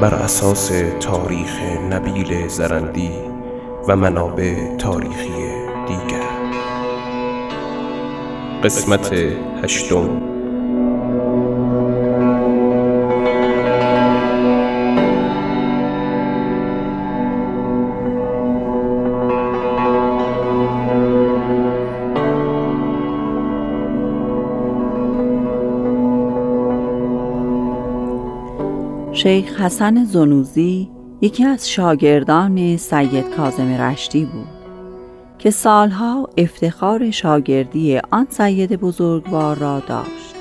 بر اساس تاریخ نبیل زرندی و منابع تاریخی دیگر. قسمت هشتم. شیخ حسن زنوزی یکی از شاگردان سید کازم رشتی بود که سالها افتخار شاگردی آن سید بزرگوار را داشت.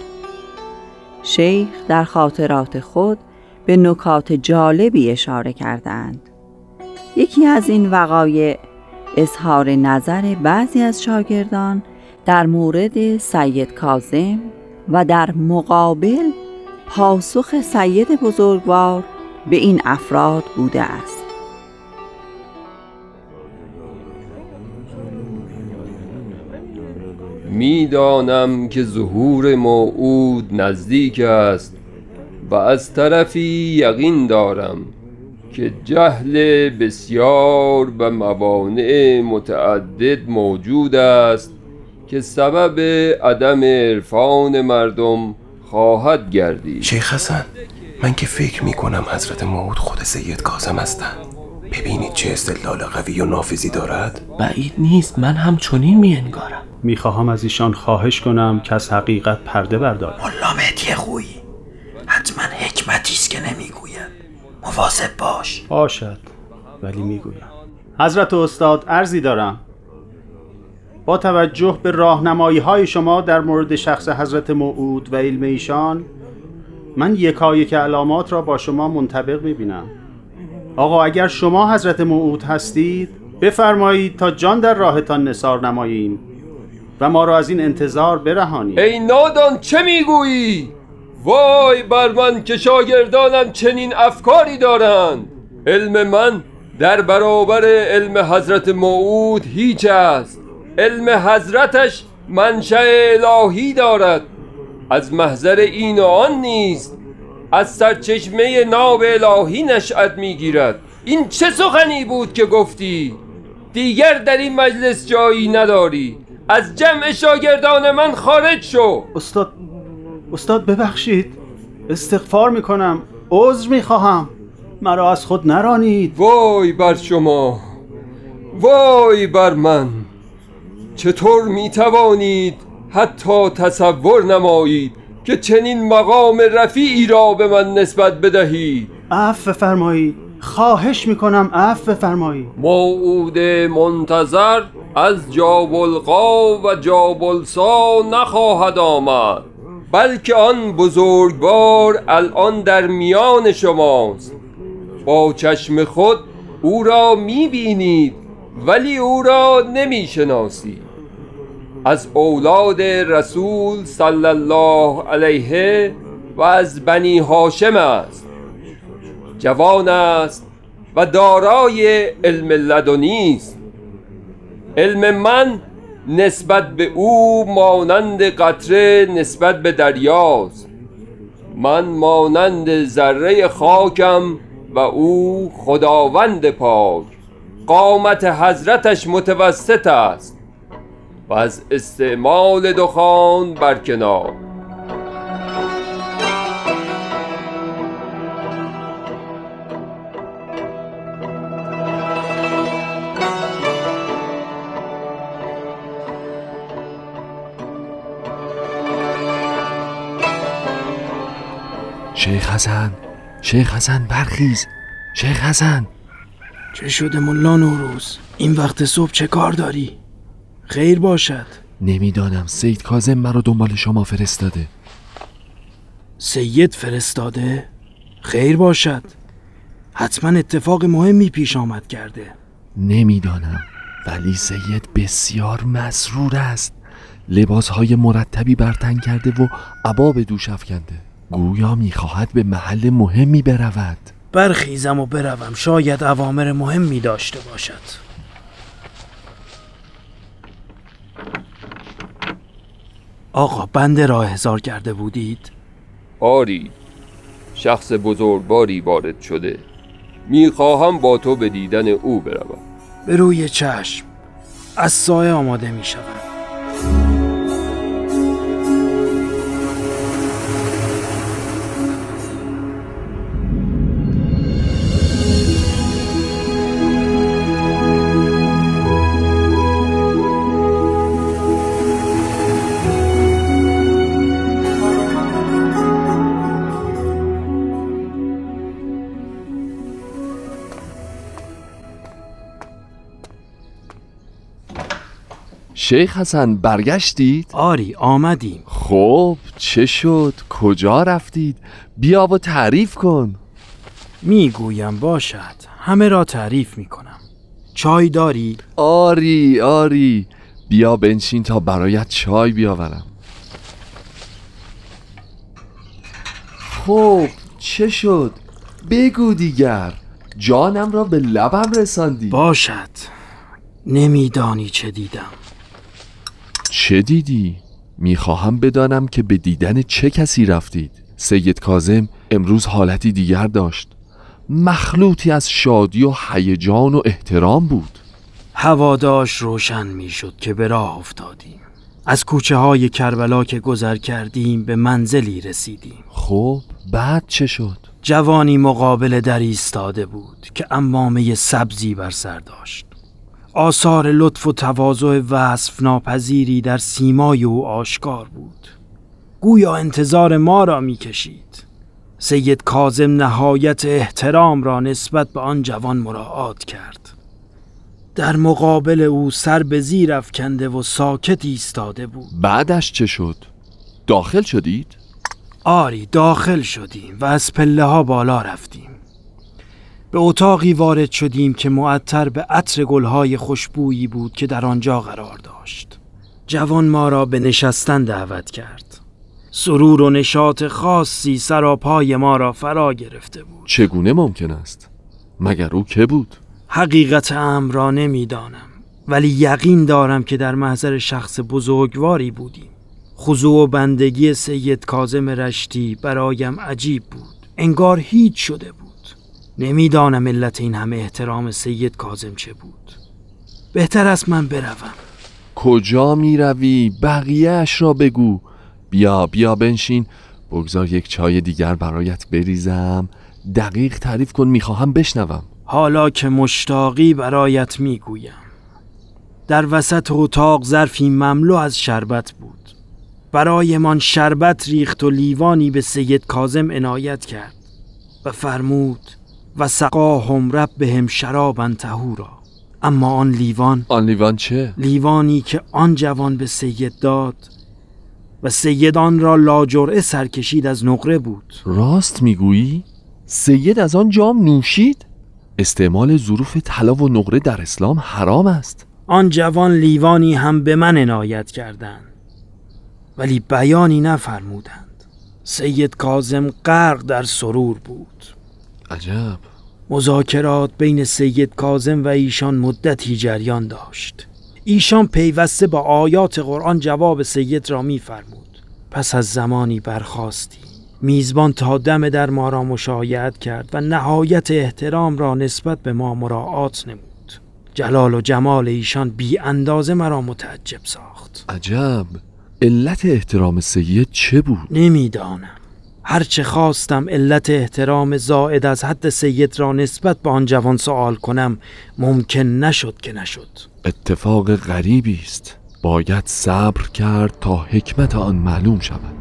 شیخ در خاطرات خود به نکات جالبی اشاره کردند. یکی از این وقایع اظهار نظر بعضی از شاگردان در مورد سید کازم و در مقابل پاسخ سید بزرگوار به این افراد بوده است. می‌دانم که ظهور موعود نزدیک است و از طرفی یقین دارم که جهل بسیار و موانع متعدد موجود است که سبب عدم عرفان مردم خواهد گردید. شیخ حسن من که فکر می کنم حضرت موعود خود سید کازم هستند ببینید چه استدلال قوی و نافذی دارد. بعید نیست من هم چنین می انگارم می‌خواهم از ایشان خواهش کنم که از حقیقت پرده بردار ملا مهدی خویی حتما حکمتی است که نمی‌گوید. مواظب باش. باشد ولی می‌گویم. حضرت استاد ارزی دارم. با توجه به راهنمایی های شما در مورد شخص حضرت موعود و علم ایشان من یکایک علامات را با شما منطبق می‌بینم. آقا اگر شما حضرت موعود هستید بفرمایید تا جان در راهتان نثار نماییم و ما را از این انتظار برهانید. ای نادان چه می‌گویی؟ وای بر من که شاگردانم چنین افکاری دارند. علم من در برابر علم حضرت موعود هیچ است. علم حضرتش منشأ الهی دارد. از محضر این و آن نیست از سرچشمه ناب الهی نشأت می‌گیرد. این چه سخنی بود که گفتی؟ دیگر در این مجلس جایی نداری. از جمع شاگردان من خارج شو. استاد استاد ببخشید. استغفار می‌کنم. عذر می‌خواهم. مرا از خود نرانید. وای بر شما. وای بر من. چطور می توانید حتی تصور نمایید که چنین مقام رفیعی را به من نسبت بدهید؟ عفو فرمایید خواهش می‌کنم عفو فرمایید موعود منتظر از جابلقا و جابلسا نخواهد آمد بلکه آن بزرگوار الان در میان شماست. با چشم خود او را می‌بینید ولی او را نمی‌شناسید. از اولاد رسول صلی الله علیه و از بنی هاشم است. جوان است و دارای علم لدنی است. علم من نسبت به او مانند قطره نسبت به دریاست. من مانند ذره خاکم و او خداوند پاک. قامت حضرتش متوسط است. و از استعمال دخان برکنار شیخ حسن شیخ حسن برخیز. شیخ حسن. چه شده ملا نوروز؟ این وقت صبح چه کار داری؟ خیر باشد. نمی‌دانم. سید کازم مرا دنبال شما فرستاده. سید فرستاده؟ خیر باشد. حتما اتفاق مهمی پیش آمد کرده. نمی‌دانم. ولی سید بسیار مسرور است. لباسهای مرتبی برتن کرده و عبا به دوش افکنده. گویا می‌خواهد به محل مهمی برود. برخیزم و بروم. شاید اوامر مهمی داشته باشد. آقا بنده را احضار کرده بودید؟ آری شخص بزرگواری وارد شده. می‌خواهم با تو به دیدن او بروم. به روی چشم. از سایه آماده می شیخ حسن برگشتید؟ آری آمدیم خب چه شد؟ کجا رفتید؟ بیا و تعریف کن می‌گویم باشد همه را تعریف می کنم چای داری؟ آری آری بیا بنشین تا برایت چای بیاورم خب چه شد؟ بگو دیگر جانم را به لبم رساندی باشد نمیدانی چه دیدم چه دیدی؟ می‌خواهم بدانم که به دیدن چه کسی رفتید. سید کازم امروز حالتی دیگر داشت. مخلوطی از شادی و هیجان و احترام بود. هواداش روشن می‌شد که به راه افتادیم. از کوچه های کربلا که گذر کردیم به منزلی رسیدیم. خب بعد چه شد؟ جوانی مقابل در ایستاده بود که امامه سبزی بر سر داشت. آثار لطف و تواضع وصف ناپذیری در سیمای او آشکار بود. گویا انتظار ما را می‌کشید. سید کازم نهایت احترام را نسبت به آن جوان مراعات کرد. در مقابل او سر به زیر افکنده و ساکت ایستاده بود. بعدش چه شد؟ داخل شدید؟ آری داخل شدیم و از پله ها بالا رفتیم. به اتاقی وارد شدیم که معطر به عطر گلهای خوشبویی بود که در آنجا قرار داشت. جوان ما را به نشستن دعوت کرد. سرور و نشاط خاصی سراپای ما را فرا گرفته بود. چگونه ممکن است؟ مگر او که بود؟ حقیقت امر را نمی‌دانم ولی یقین دارم که در محضر شخص بزرگواری بودیم. خضوع و بندگی سید کازم رشتی برایم عجیب بود. انگار هیچ شده بود. نمی‌دانم علت این همه احترام سید کازم چه بود. بهتر است من بروم. کجا می روی؟ بقیهش را بگو. بیا بیا بنشین. بگذار یک چای دیگر برایت بریزم. دقیق تعریف کن می‌خواهم بشنوم. حالا که مشتاقی برایت می‌گویم. در وسط اتاق ظرفی مملو از شربت بود. برایمان شربت ریخت و لیوانی به سید کازم عنایت کرد و فرمود و سقاهم رب بهم شرابا تهورا اما آن لیوان آن لیوان چه؟ لیوانی که آن جوان به سید داد و سید آن را لاجرعه سرکشید از نقره بود راست می‌گویی؟ سید از آن جام نوشید؟ استعمال ظروف طلا و نقره در اسلام حرام است آن جوان لیوانی هم به من عنایت کردند ولی بیانی نفرمودند سید کازم غرق در سرور بود عجب. مذاکرات بین سید کازم و ایشان مدتی جریان داشت. ایشان پیوسته با آیات قرآن جواب سید را میفرمود. پس از زمانی برخواستی. میزبان تا دم در ما را مشایعت کرد و نهایت احترام را نسبت به ما مراعات نمود. جلال و جمال ایشان بی اندازه مرا متعجب ساخت. عجب. علت احترام سید چه بود؟ نمی‌دانم. هرچه خواستم علت احترام زائد از حد سید را نسبت به آن جوان سوال کنم ممکن نشد که نشد. اتفاق غریبی است. باید صبر کرد تا حکمت آن معلوم شود.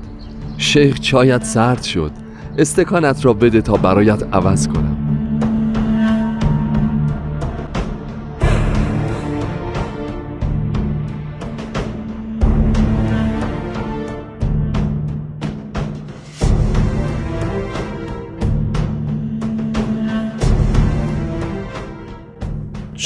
شیخ چایت سرد شد. استکانت را بده تا برایت عوض کنم.